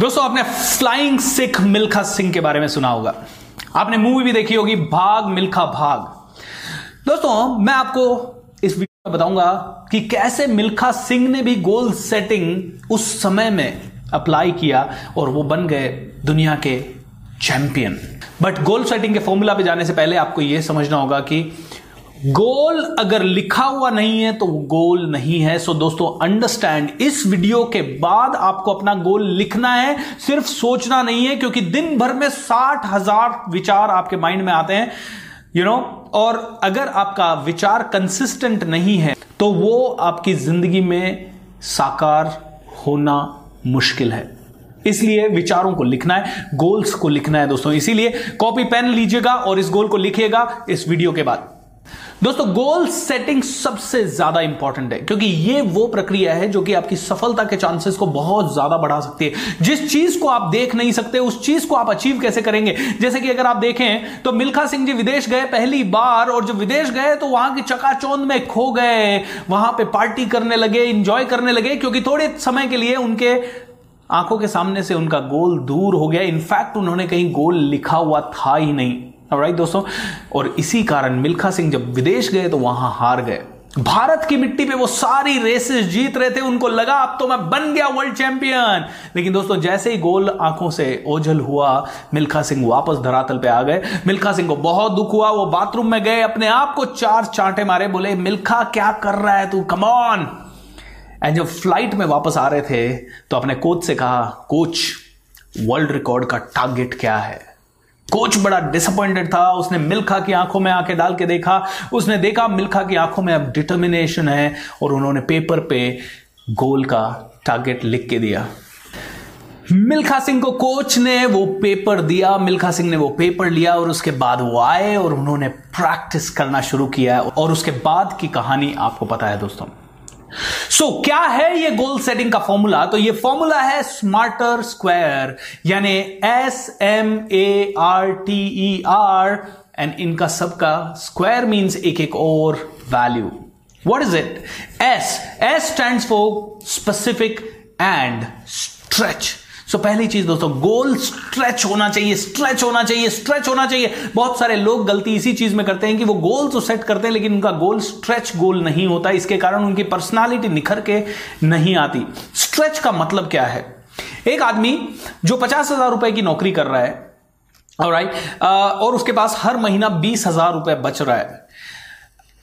दोस्तों, आपने फ्लाइंग सिख मिल्खा सिंह के बारे में सुना होगा। आपने मूवी भी देखी होगी, भाग मिल्खा भाग। दोस्तों, मैं आपको इस वीडियो में बताऊँगा कि कैसे मिल्खा सिंह ने भी गोल सेटिंग उस समय में अप्लाई किया और वो बन गए दुनिया के चैंपियन बट गोल सेटिंग के फॉर्मूला पे जाने से पहले आपको यह समझना होगा कि गोल अगर लिखा हुआ नहीं है तो वो गोल नहीं है। सो दोस्तों अंडरस्टैंड इस वीडियो के बाद आपको अपना गोल लिखना है। सिर्फ़ सोचना नहीं है क्योंकि दिन भर में साठ हज़ार विचार आपके माइंड में आते हैं यू you नो know, और अगर आपका विचार कंसिस्टेंट नहीं है तो वो आपकी ज़िंदगी में साकार होना मुश्किल है। इसलिए विचारों को लिखना है गोल्स को लिखना है दोस्तों। इसीलिए कॉपी पेन लीजिएगा और इस गोल को लिखिएगा इस वीडियो के बाद। दोस्तों गोल सेटिंग सबसे ज़्यादा इंपॉर्टेंट है, क्योंकि ये वो प्रक्रिया है जो कि आपकी सफलता के चांसेस को बहुत ज़्यादा बढ़ा सकती है। जिस चीज़ को आप देख नहीं सकते, उस चीज़ को आप अचीव कैसे करेंगे? जैसे कि अगर आप देखें तो मिल्खा सिंह जी विदेश गए पहली बार, और जब विदेश गए तो वहाँ की चकाचौंध में खो गए। वहाँ पे पार्टी करने लगे इंजॉय करने लगे, क्योंकि थोड़े समय के लिए उनके आँखों के सामने से उनका गोल दूर हो गया। इनफैक्ट उन्होंने कहीं गोल लिखा हुआ था ही नहीं। राइट दोस्तों, और इसी कारण मिल्खा सिंह जब विदेश गए तो वहाँ हार गए। भारत की मिट्टी पे वो सारी रेसेस जीत रहे थे, उनको लगा अब तो मैं बन गया वर्ल्ड चैंपियन लेकिन दोस्तों, जैसे ही गोल आँखों से ओझल हुआ, मिल्खा सिंह वापस धरातल पे आ गए। मिल्खा सिंह को बहुत दुख हुआ, वो बाथरूम में गए, अपने आप को चार चांटे मारे, बोले, मिल्खा, क्या कर रहा है तू? कमॉन एंड जब फ़्लाइट में वापस आ रहे थे तो अपने कोच से कहा कोच वर्ल्ड रिकॉर्ड का टारगेट क्या है? कोच बड़ा डिसअपॉइंटेड था, उसने मिल्खा की आँखों में आँखें डाल के देखा। उसने देखा, मिल्खा की आँखों में अब डिटर्मिनेशन है और उन्होंने पेपर पे गोल का टारगेट लिख के दिया। मिल्खा सिंह को कोच ने वो पेपर दिया, मिल्खा सिंह ने वो पेपर लिया और उसके बाद वो आए और उन्होंने प्रैक्टिस करना शुरू किया। और उसके बाद की कहानी आपको पता है दोस्तों। सो so, क्या है ये गोल सेटिंग का फॉर्मूला तो ये फॉर्मूला है स्मार्टर स्क्वायर यानी S M A R T E R and इनका सबका स्क्वायर मींस एक एक और value what is it S S stand for specific and stretch so so, पहली चीज़ दोस्तों गोल स्ट्रेच होना चाहिए स्ट्रेच होना चाहिए स्ट्रेच होना चाहिए। बहुत सारे लोग गलती इसी चीज़ में करते हैं कि वो गोल तो सेट करते हैं लेकिन उनका गोल स्ट्रेच गोल नहीं होता। इसके कारण उनकी पर्सनालिटी निखर के नहीं आती। स्ट्रेच का मतलब क्या है? एक आदमी जो पचास हज़ार रुपए की नौकरी कर रहा है और राइट और उसके पास हर महीना बीस हज़ार रुपए बच रहा है।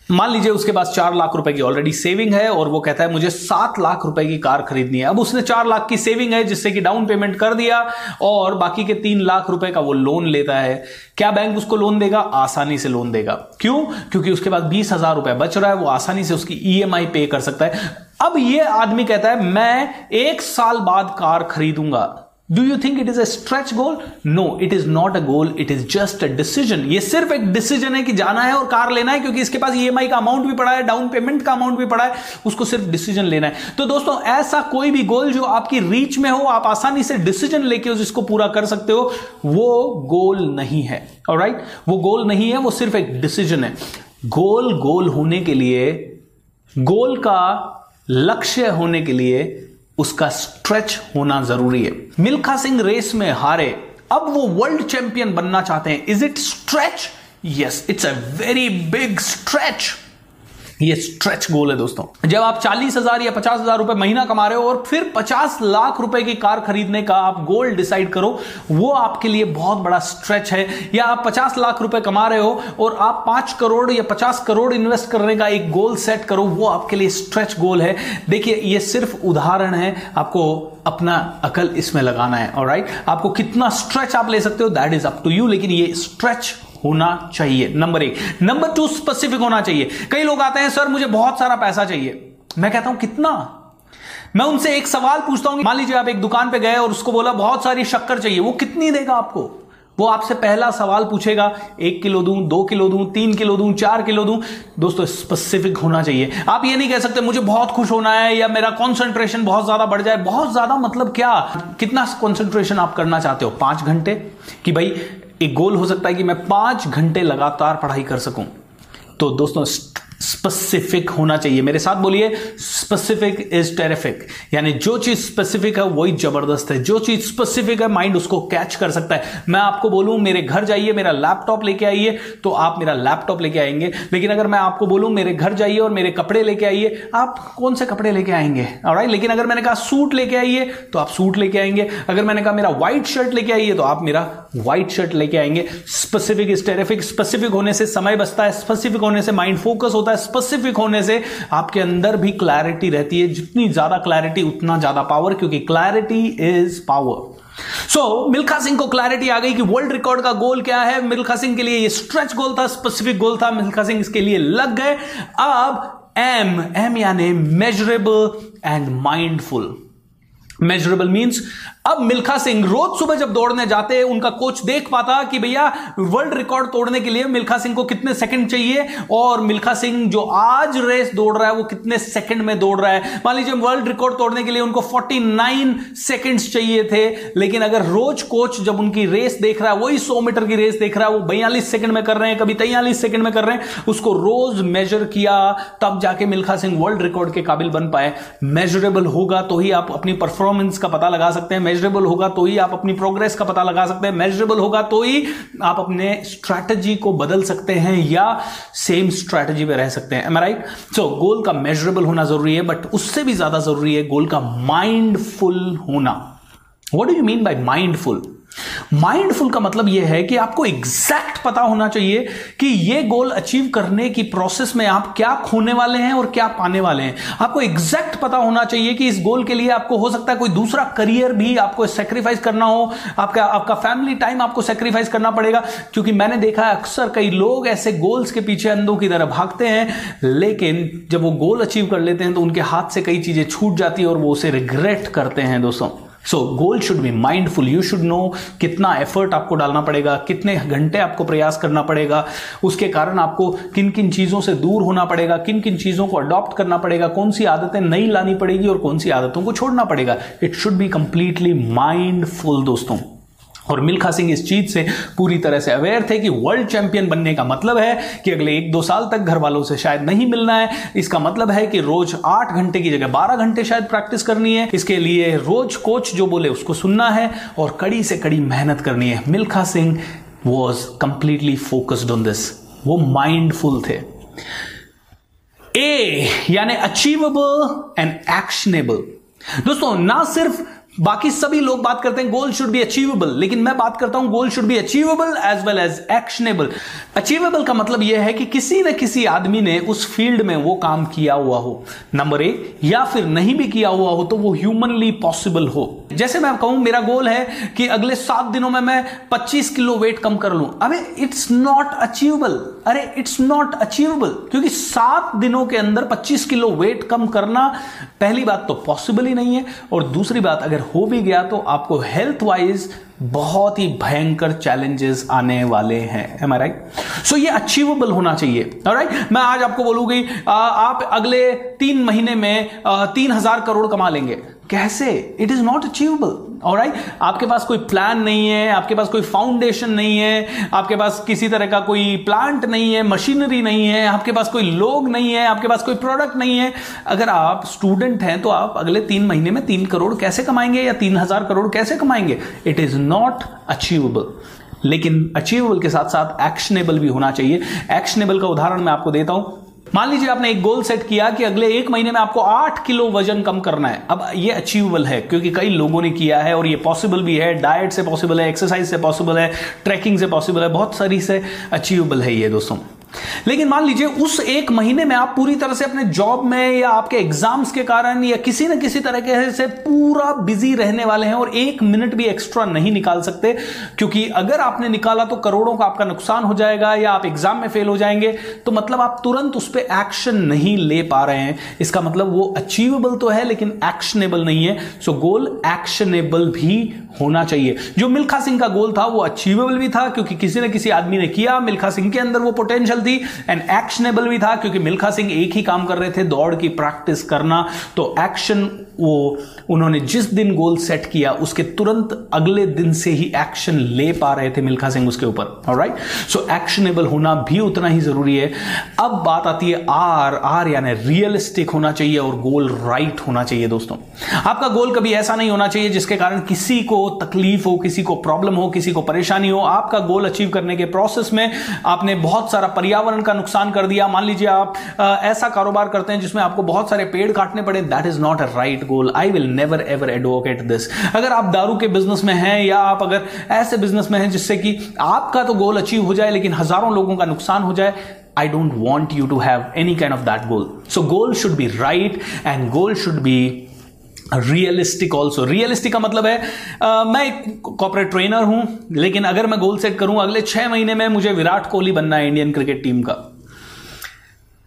मान लीजिए उसके पास चार लाख रुपए की ऑलरेडी सेविंग है और वो कहता है, मुझे सात लाख रुपए की कार खरीदनी है। अब उसने चार लाख की सेविंग है, जिससे कि डाउन पेमेंट कर दिया और बाकी के तीन लाख रुपए का वो लोन लेता है। क्या बैंक उसको लोन देगा? आसानी से लोन देगा। क्यों? क्योंकि उसके पास बीस हज़ार रुपए बच रहा है, वो आसानी से उसकी ईएमआई पे कर सकता है। अब ये आदमी कहता है, मैं एक साल बाद car खरीदूँगा। Do you think it is a stretch goal no it is not a goal it is just a decision ये सिर्फ़ एक डिसीज़न है कि जाना है और कार लेना है, क्योंकि इसके पास ईएमआई का अमाउंट भी पड़ा है डाउन पेमेंट का अमाउंट भी पड़ा है, उसको सिर्फ़ डिसीज़न लेना है। तो दोस्तों, ऐसा कोई भी गोल जो आपकी रीच में हो, आप आसानी से डिसीज़न लेके उसको पूरा कर सकते हो, वो गोल नहीं है। और राइट वो गोल नहीं है, वो सिर्फ़ एक डिसीज़न है। गोल गोल होने के लिए गोल का लक्ष्य होने के लिए उसका स्ट्रेच होना ज़रूरी है। मिल्खा सिंह रेस में हारे। अब वो वर्ल्ड चैंपियन बनना चाहते हैं। Is it stretch yes it's a very big stretch ये स्ट्रेच गोल है दोस्तों। जब आप चालीस हज़ार या पचास हज़ार रुपए महीना कमा रहे हो और फिर पचास लाख रुपए की कार खरीदने का आप गोल डिसाइड करो, वो आपके लिए बहुत बड़ा स्ट्रेच है। या आप पचास लाख रुपए कमा रहे हो और आप पाँच करोड़ या पचास करोड़ इन्वेस्ट करने का एक गोल सेट करो, वो आपके लिए स्ट्रेच गोल है। देखिए, ये सिर्फ़ उदाहरण है। आपको अपना अकल इसमें लगाना है और राइट आपको कितना स्ट्रेच आप ले सकते हो that is up to you लेकिन ये स्ट्रेच होना चाहिए। नंबर एक। नंबर टू स्पेसिफिक होना चाहिए। कई लोग आते हैं, सर, मुझे बहुत सारा पैसा चाहिए। मैं कहता हूँ, कितना? मैं उनसे एक सवाल पूछता हूँ मान लीजिए आप एक दुकान पे गए और उसको बोला, बहुत सारी शक्कर चाहिए। वो कितनी देगा आपको? वो आपसे पहला सवाल पूछेगा, एक किलो दूँ, दो किलो दूँ, तीन किलो दूँ, चार किलो दूँ? दोस्तों स्पेसिफिक होना चाहिए। आप ये नहीं कह सकते, मुझे बहुत खुश होना है या मेरा कॉन्सेंट्रेशन बहुत ज़्यादा बढ़ जाए। बहुत ज़्यादा मतलब क्या? कितना कॉन्सेंट्रेशन आप करना चाहते हो? पाँच घंटे? कि भाई एक गोल हो सकता है कि मैं पाँच घंटे लगातार पढ़ाई कर सकूँ। तो दोस्तों स्पेसिफिक होना चाहिए। मेरे साथ बोलिए स्पेसिफिक इज़ टेरिफिक यानी जो चीज़ स्पेसिफिक है, वही ज़बरदस्त है। जो चीज़ स्पेसिफिक है माइंड उसको कैच कर सकता है। मैं आपको बोलूँ, मेरे घर जाइए, मेरा लैपटॉप लेके आइए तो आप मेरा लैपटॉप लेके आएँगे। लेकिन अगर मैं आपको बोलूँ, मेरे घर जाइए और मेरे कपड़े लेके आइए, आप कौन से कपड़े लेके आएँगे? राइट लेकिन अगर मैंने कहा सूट लेके आइए तो आप सूट लेके आएँगे। अगर मैंने कहा मेरा व्हाइट शर्ट लेके आइए तो आप मेरा व्हाइट शर्ट लेके आएँगे। स्पेसिफिक इज़ टेरिफिक स्पेसिफिक होने से समय बचता है स्पेसिफिक होने से माइंड फोकस होता है स्पेसिफिक होने से आपके अंदर भी क्लैरिटी रहती है। जितनी ज़्यादा क्लैरिटी उतना ज़्यादा पावर क्योंकि clarity is power so so, Milkha Singh को क्लैरिटी आ गई कि वर्ल्ड रिकॉर्ड का गोल क्या है। मिल्खा सिंह के लिए ये स्ट्रेच गोल था स्पेसिफिक गोल था। मिल्खा सिंह इसके लिए लग गए। अब एम एम यानी measurable and mindful measurable means अब मिल्खा सिंह रोज सुबह जब दौड़ने जाते उनका कोच देख पाता कि भैया वर्ल्ड रिकॉर्ड तोड़ने के लिए मिल्खा सिंह को कितने सेकंड चाहिए? और मिल्खा सिंह जो आज रेस दौड़ रहा है, वो कितने सेकंड में दौड़ रहा है? मान लीजिए वर्ल्ड रिकॉर्ड तोड़ने के लिए उनको 49 सेकंड्स चाहिए थे, लेकिन अगर रोज कोच जब उनकी रेस देख रहा है, वही 100 मीटर की रेस देख रहा है, वो बयालीस सेकंड में कर रहे हैं, कभी तैयलीस सेकंड में कर रहे हैं, उसको रोज मेजर किया, तब जाके मिल्खा सिंह वर्ल्ड रिकॉर्ड के काबिल बन पाए। मेजरेबल होगा तो ही आप अपनी परफॉर्मेंस का पता लगा सकते हैं मेजरेबल होगा तो ही आप अपनी प्रोग्रेस का पता लगा सकते हैं। मेजरेबल होगा तो ही आप अपने स्ट्रैटेजी को बदल सकते हैं या सेम स्ट्रैटेजी पे रह सकते हैं। राइट सो गोल का मेजरेबल होना ज़रूरी है बट उससे भी ज़्यादा ज़रूरी है गोल का माइंडफुल होना। What do you mean by mindful mindful का मतलब यह है कि आपको एग्जैक्ट पता होना चाहिए कि यह गोल अचीव करने की प्रोसेस में आप क्या खोने वाले हैं और क्या पाने वाले हैं। आपको एग्जैक्ट पता होना चाहिए कि इस गोल के लिए आपको हो सकता है कोई दूसरा करियर भी आपको सेक्रीफाइस करना हो। आपका आपका फैमिली टाइम आपको सेक्रीफाइस करना पड़ेगा। क्योंकि मैंने देखा है अक्सर कई लोग ऐसे गोल्स के पीछे अंधों की तरह भागते हैं, लेकिन जब वो गोल अचीव कर लेते हैं तो उनके हाथ से कई चीज़ें छूट जाती है और वो उसे रिग्रेट करते हैं दोस्तों। So goal should be mindful you should know कितना एफर्ट आपको डालना पड़ेगा, कितने घंटे आपको प्रयास करना पड़ेगा, उसके कारण आपको किन किन चीज़ों से दूर होना पड़ेगा किन किन चीज़ों को अडॉप्ट करना पड़ेगा कौन सी आदतें नहीं लानी पड़ेगी और कौन सी आदतों को छोड़ना पड़ेगा। It should be completely mindful दोस्तों। और मिल्खा सिंह इस चीज़ से पूरी तरह से अवेयर थे कि वर्ल्ड चैंपियन बनने का मतलब है कि अगले एक दो साल तक घर वालों से शायद नहीं मिलना है। इसका मतलब है कि रोज आठ घंटे की जगह बारह घंटे शायद प्रैक्टिस करनी है। इसके लिए रोज कोच जो बोले उसको सुनना है और कड़ी से कड़ी मेहनत करनी है। Milkha Singh was completely focused on this वो माइंडफुल थे। ए यानी अचीवेबल एंड एक्शनेबल दोस्तों, ना सिर्फ़ बाकी सभी लोग बात करते हैं गोल शुड बी अचीवेबल लेकिन मैं बात करता हूँ goal should be achievable as well as actionable achievable का मतलब यह है कि किसी न किसी आदमी ने उस फ़ील्ड में वो काम किया हुआ हो नंबर ए या फिर नहीं भी किया हुआ हो तो वो ह्यूमनली पॉसिबल हो। जैसे मैं कहूँ, मेरा गोल है कि अगले सात दिनों में मैं 25 किलो वेट कम कर लूँ। अबे इट्स नॉट अचीवेबल अरे इट्स नॉट अचीवेबल क्योंकि सात दिनों के अंदर 25 किलो वेट कम करना पहली बात तो पॉसिबल ही नहीं है, और दूसरी बात, अगर हो भी गया तो आपको हेल्थ वाइज बहुत ही भयंकर चैलेंजेस आने वाले हैं। एम आई राइट सो ये अचीवेबल होना चाहिए। Right right? मैं आज आपको बोलूँगी आप अगले तीन महीने में तीन हज़ार करोड़ कमा लेंगे। कैसे? इट इज़ नॉट अचीवेबल और आपके पास कोई प्लान नहीं है, आपके पास कोई फाउंडेशन नहीं है, आपके पास किसी तरह का कोई प्लांट नहीं है मशीनरी नहीं है, आपके पास कोई लोग नहीं है, आपके पास कोई प्रोडक्ट नहीं है। अगर आप स्टूडेंट हैं तो आप अगले तीन महीने में तीन करोड़ कैसे कमाएँगे या तीन हज़ार करोड़ कैसे कमाएँगे? इट इज़ नॉट अचीवेबल लेकिन अचीवेबल के साथ साथ एक्शनेबल भी होना चाहिए। एक्शनेबल का उदाहरण मैं आपको देता हूँ। मान लीजिए आपने एक गोल सेट किया कि अगले एक महीने में आपको आठ किलो वज़न कम करना है। अब ये अचीवेबल है, क्योंकि कई लोगों ने किया है और ये पॉसिबल भी है। डाइट से पॉसिबल है एक्सरसाइज से पॉसिबल है ट्रैकिंग से पॉसिबल है, बहुत सारी से अचीवेबल है ये दोस्तों। लेकिन मान लीजिए, उस एक महीने में आप पूरी तरह से अपने जॉब में या आपके एग्ज़ाम्स के कारण या किसी न किसी तरह से पूरा बिज़ी रहने वाले हैं और एक मिनट भी एक्स्ट्रा नहीं निकाल सकते, क्योंकि अगर आपने निकाला तो करोड़ों का आपका नुकसान हो जाएगा या आप एग्ज़ाम में फेल हो जाएँगे तो मतलब आप तुरंत उस पर एक्शन नहीं ले पा रहे हैं। इसका मतलब वो अचीवेबल तो है, लेकिन एक्शनेबल नहीं है। सो गोल एक्शनेबल भी होना चाहिए। जो मिल्खा सिंह का गोल था, वो अचीवेबल भी था, क्योंकि किसी न किसी आदमी ने किया, मिल्खा सिंह के अंदर वो पोटेंशियल थी एंड एक्शनेबल भी था, क्योंकि मिल्खा सिंह एक ही काम कर रहे थे, दौड़ की प्रैक्टिस करना। तो एक्शन वो उन्होंने जिस दिन गोल सेट किया, उसके तुरंत अगले दिन से ही एक्शन ले पा रहे थे मिल्खा सिंह उसके ऊपर। राइट सो एक्शनेबल होना भी उतना ही ज़रूरी है। अब बात आती है आर आर यानी रियलिस्टिक होना चाहिए और गोल राइट right होना चाहिए दोस्तों। आपका गोल कभी ऐसा नहीं होना चाहिए जिसके कारण किसी को तकलीफ़ हो, किसी को प्रॉब्लम हो, किसी को परेशानी हो। आपका गोल अचीव करने के प्रोसेस में आपने बहुत सारा पर्यावरण का नुकसान कर दिया। मान लीजिए आप ऐसा कारोबार करते हैं जिसमें आपको बहुत सारे पेड़ काटने पड़े। That is not a right goal I will never ever advocate this अगर आप दारू के बिज़नेस में हैं या आप अगर ऐसे बिज़नेस में हैं जिससे कि आपका तो गोल अचीव हो जाए लेकिन हज़ारों लोगों का नुकसान हो जाए I don't want you to have any kind of that goal. So goal should be right and goal should be realistic also realistic का मतलब है आ, मैं एक कॉपरेट ट्रेनर हूँ लेकिन अगर मैं गोल सेट करूँ अगले छह महीने में मुझे विराट कोहली बनना है इंडियन क्रिकेट टीम का।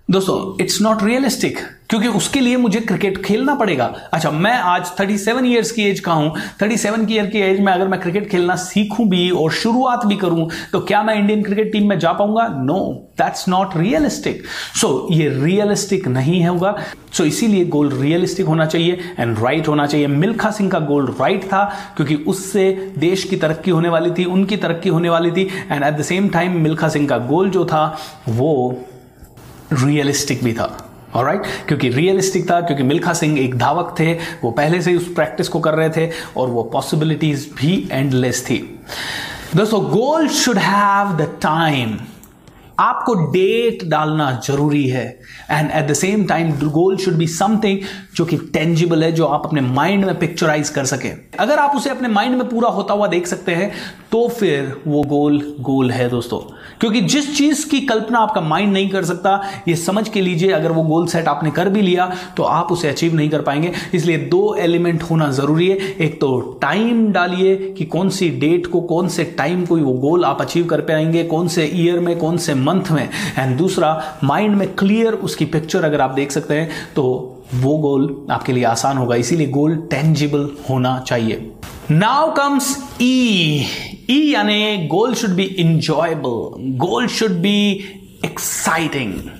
दोस्तों इट्स नॉट रियलिस्टिक क्योंकि उसके लिए मुझे क्रिकेट खेलना पड़ेगा। अच्छा मैं आज 37 इयर्स की एज का हूँ। 37 की ईयर की एज में अगर मैं क्रिकेट खेलना सीखूं भी और शुरुआत भी करूँ तो क्या मैं इंडियन क्रिकेट टीम में जा पाऊँगा? No that's not realistic so ये रियलिस्टिक नहीं होगा। सो so, इसीलिए गोल रियलिस्टिक होना चाहिए एंड राइट right होना चाहिए। मिल्खा सिंह का गोल राइट right था क्योंकि उससे देश की तरक्की होने वाली थी उनकी तरक्की होने वाली थी and at the same time Milkha Singh का गोल जो था वो रियलिस्टिक भी था। और राइट right? क्योंकि रियलिस्टिक था, क्योंकि मिल्खा सिंह एक धावक थे, वो पहले से ही उस प्रैक्टिस को कर रहे थे और वो पॉसिबिलिटीज भी एंडलेस थी। दोस्तों goal should have the time आपको डेट डालना ज़रूरी है। And at the same time goal should be something जो कि टेंजिबल है, जो आप अपने माइंड में पिक्चराइज कर सके। अगर आप उसे अपने माइंड में पूरा होता हुआ देख सकते हैं तो फिर वो गोल गोल है दोस्तों। क्योंकि जिस चीज़ की कल्पना आपका माइंड नहीं कर सकता, ये समझ के लीजिए, अगर वो गोल सेट आपने कर भी लिया तो आप उसे अचीव नहीं कर पाएँगे। इसलिए दो एलिमेंट होना ज़रूरी है। एक तो टाइम डालिए कि कौन सी डेट को, कौन से टाइम को वो गोल आप अचीव कर पाएँगे, कौन से ईयर में, कौन से मंथ में। एंड दूसरा माइंड में क्लियर उसकी पिक्चर अगर आप देख सकते हैं तो वो गोल आपके लिए आसान होगा। इसीलिए गोल टेंजिबल होना चाहिए। Now comes E E and A, goal should be enjoyable. Goal should be exciting.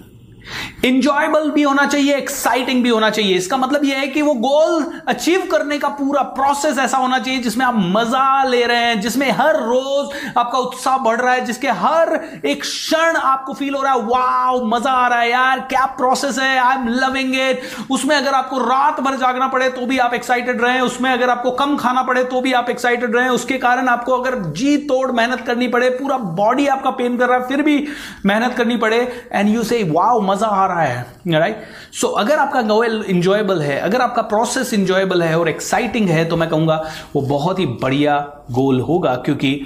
Enjoyable भी होना चाहिए एक्साइटिंग भी होना चाहिए। इसका मतलब यह है कि वो गोल अचीव करने का पूरा प्रोसेस ऐसा होना चाहिए जिसमें आप मज़ा ले रहे हैं, जिसमें हर रोज आपका उत्साह बढ़ रहा है, जिसके हर एक क्षण आपको फील हो रहा है वाव मज़ा आ रहा है यार, क्या प्रोसेस है आई एम लविंग इट उसमें अगर आपको रात भर जागना पड़े तो भी आप एक्साइटेड रहे, उसमें अगर आपको कम खाना पड़े तो भी आप एक्साइटेड रहे, उसके कारण आपको अगर जी तोड़ मेहनत करनी पड़े, पूरा बॉडी आपका पेन कर रहा है, फिर भी मेहनत करनी पड़े एंड यू से वाव मज़ा आ रहा है राइट सो so, अगर आपका गोल इंजॉयबल है अगर आपका प्रोसेस इंजॉयबल है और एक्साइटिंग है तो मैं कहूँगा वो बहुत ही बढ़िया गोल होगा क्योंकि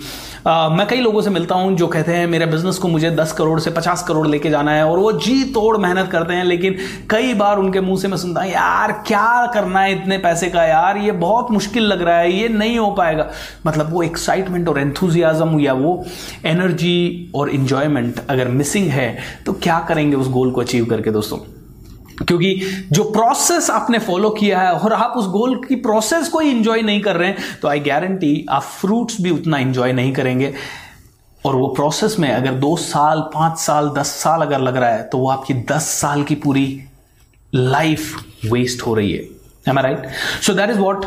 आ, मैं कई लोगों से मिलता हूँ जो कहते हैं मेरे बिज़नेस को मुझे 10 करोड़ से 50 करोड़ लेके जाना है और वो जी तोड़ मेहनत करते हैं लेकिन कई बार उनके मुँह से मैं सुनता हूँ यार क्या करना है इतने पैसे का? यार ये बहुत मुश्किल लग रहा है ये नहीं हो पाएगा। मतलब वो एक्साइटमेंट और एंथुजियाजम या वो एनर्जी और इंजॉयमेंट अगर मिसिंग है तो क्या करेंगे उस गोल को अचीव करके दोस्तों? क्योंकि जो प्रोसेस आपने फॉलो किया है और आप उस गोल की प्रोसेस को ही इंजॉय नहीं कर रहे हैं तो आई गारंटी आप फ्रूट्स भी उतना इंजॉय नहीं करेंगे। और वो प्रोसेस में अगर दो साल, पाँच साल, दस साल अगर लग रहा है तो वो आपकी दस साल की पूरी लाइफ वेस्ट हो रही है। Am I right so that is what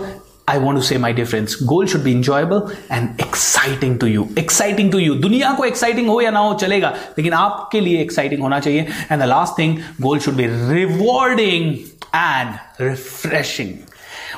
I want to say my difference goal should be enjoyable and exciting to you exciting to you दुनिया को एक्साइटिंग हो या ना हो चलेगा, लेकिन आपके लिए एक्साइटिंग होना चाहिए। And the last thing goal should be rewarding and refreshing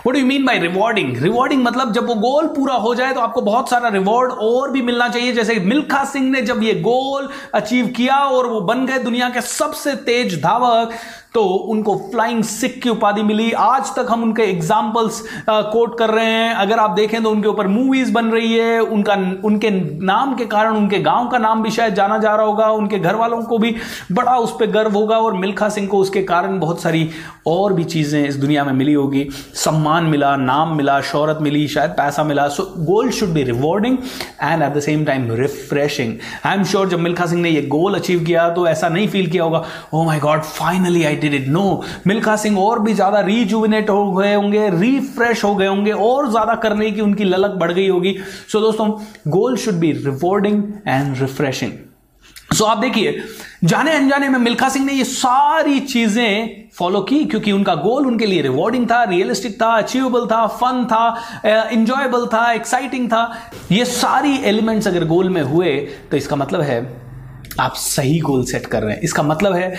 what you mean by rewarding rewarding मतलब जब वो गोल पूरा हो जाए तो आपको बहुत सारा रिवॉर्ड और भी मिलना चाहिए। जैसे मिल्खा सिंह ने जब ये गोल अचीव किया और वो बन गए दुनिया के सबसे तेज धावक तो उनको फ्लाइंग सिख की उपाधि मिली। आज तक हम उनके एग्जाम्पल्स कोट कर रहे हैं। अगर आप देखें तो उनके ऊपर मूवीज़ बन रही है। उनका, उनके नाम के कारण उनके गाँव का नाम भी शायद जाना जा रहा होगा। उनके घर वालों को भी बड़ा उस पर गर्व होगा और मिल्खा सिंह को उसके कारण बहुत सारी और भी चीज़ें इस दुनिया में मिली होगी। सम्मान मिला, नाम मिला, शोहरत मिली, शायद पैसा मिला। So goal should be rewarding and at the same time refreshing I am sure जब मिल्खा सिंह ने ये गोल अचीव किया तो ऐसा नहीं फील किया होगा ओ my god finally I did no Milkha Singh और भी ज़्यादा रीजुविनेट हो गए होंगे रीफ्रेश हो गए होंगे और ज़्यादा करने की उनकी ललक बढ़ गई होगी। सो so, दोस्तों goal should be rewarding and refreshing so आप देखिए जाने अनजाने में मिल्खा सिंह ने ये सारी चीज़ें फॉलो की क्योंकि उनका गोल उनके लिए रिवॉर्डिंग था रियलिस्टिक था अचीवेबल था फन था इंजॉयबल था एक्साइटिंग था। ये सारी एलिमेंट्स अगर गोल में हुए तो इसका मतलब है आप सही गोल सेट कर रहे हैं। इसका मतलब है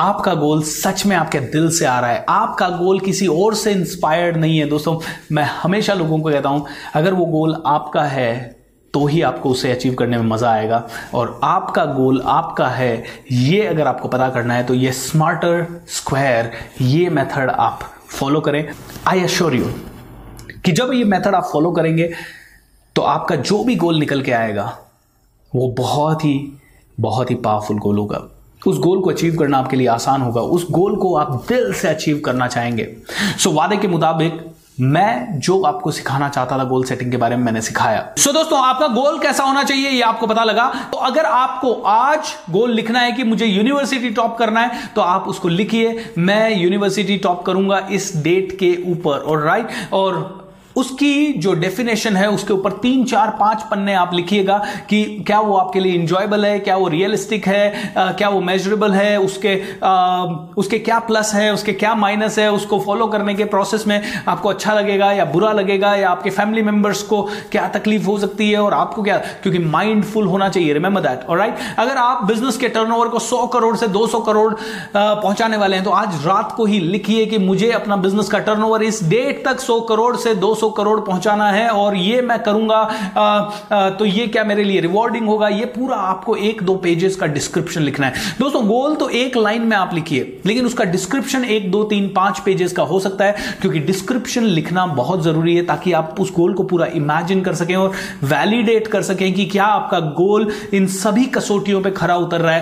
आपका गोल सच में आपके दिल से आ रहा है। आपका गोल किसी और से इंस्पायर्ड नहीं है। दोस्तों, मैं हमेशा लोगों को कहता हूँ, अगर वो गोल आपका है तो ही आपको उसे अचीव करने में मज़ा आएगा। और आपका गोल आपका है, ये अगर आपको पता करना है तो ये स्मार्टर स्क्वायर ये मेथड आप फॉलो करें। आई अश्योर यू कि जब ये मेथड आप फॉलो करेंगे तो आपका जो भी गोल निकल के आएगा, वो बहुत ही बहुत ही पावरफुल गोल होगा। उस गोल को अचीव करना आपके लिए आसान होगा। उस गोल को आप दिल से अचीव करना चाहेंगे। सो so, वादे के मुताबिक मैं जो आपको सिखाना चाहता था गोल सेटिंग के बारे में मैंने सिखाया। सो so, दोस्तों आपका गोल कैसा होना चाहिए ये आपको पता लगा? तो अगर आपको आज गोल लिखना है कि मुझे यूनिवर्सिटी टॉप करना है तो आप उसको लिखिए। मैं यूनिवर्सिटी टॉप करूँगा इस डेट के ऊपर और राइट और उसकी जो डेफिनेशन है, उसके ऊपर तीन, चार, पाँच पन्ने आप लिखिएगा कि क्या वो आपके लिए इंजॉयबल है, क्या वो रियलिस्टिक है क्या वो मेजरेबल है, उसके उसके क्या प्लस है, उसके क्या माइनस है, उसको फॉलो करने के प्रोसेस में आपको अच्छा लगेगा या बुरा लगेगा, या आपके फैमिली मेंबर्स को क्या तकलीफ़ हो सकती है और आपको क्या, क्योंकि माइंडफुल होना चाहिए रिमेंबर दैट और राइट अगर आप बिज़नेस के टर्नओवर को सौ करोड़ से दो सौ करोड़ पहुँचाने वाले हैं तो आज रात को ही लिखिए कि मुझे अपना बिज़नेस का टर्नओवर इस डेट तक सौ करोड़ से दो सौ 200 करोड़ पहुंचाना है और ये मैं करूँगा आ, आ, तो ये क्या मेरे लिए रिवॉर्डिंग होगा? ये पूरा आपको एक दो पेजेस का डिस्क्रिप्शन लिखना है। दोस्तों गोल तो एक लाइन में आप लिखिए लेकिन उसका डिस्क्रिप्शन एक दो तीन पाँच पेजेस का हो सकता है क्योंकि डिस्क्रिप्शन लिखना बहुत ज़रूरी है ताकि आप उस गोल को पूरा इमेजिन कर सकें और वैलिडेट कर सकें कि क्या आपका गोल इन सभी कसौटियों पर खरा उतर रहा है।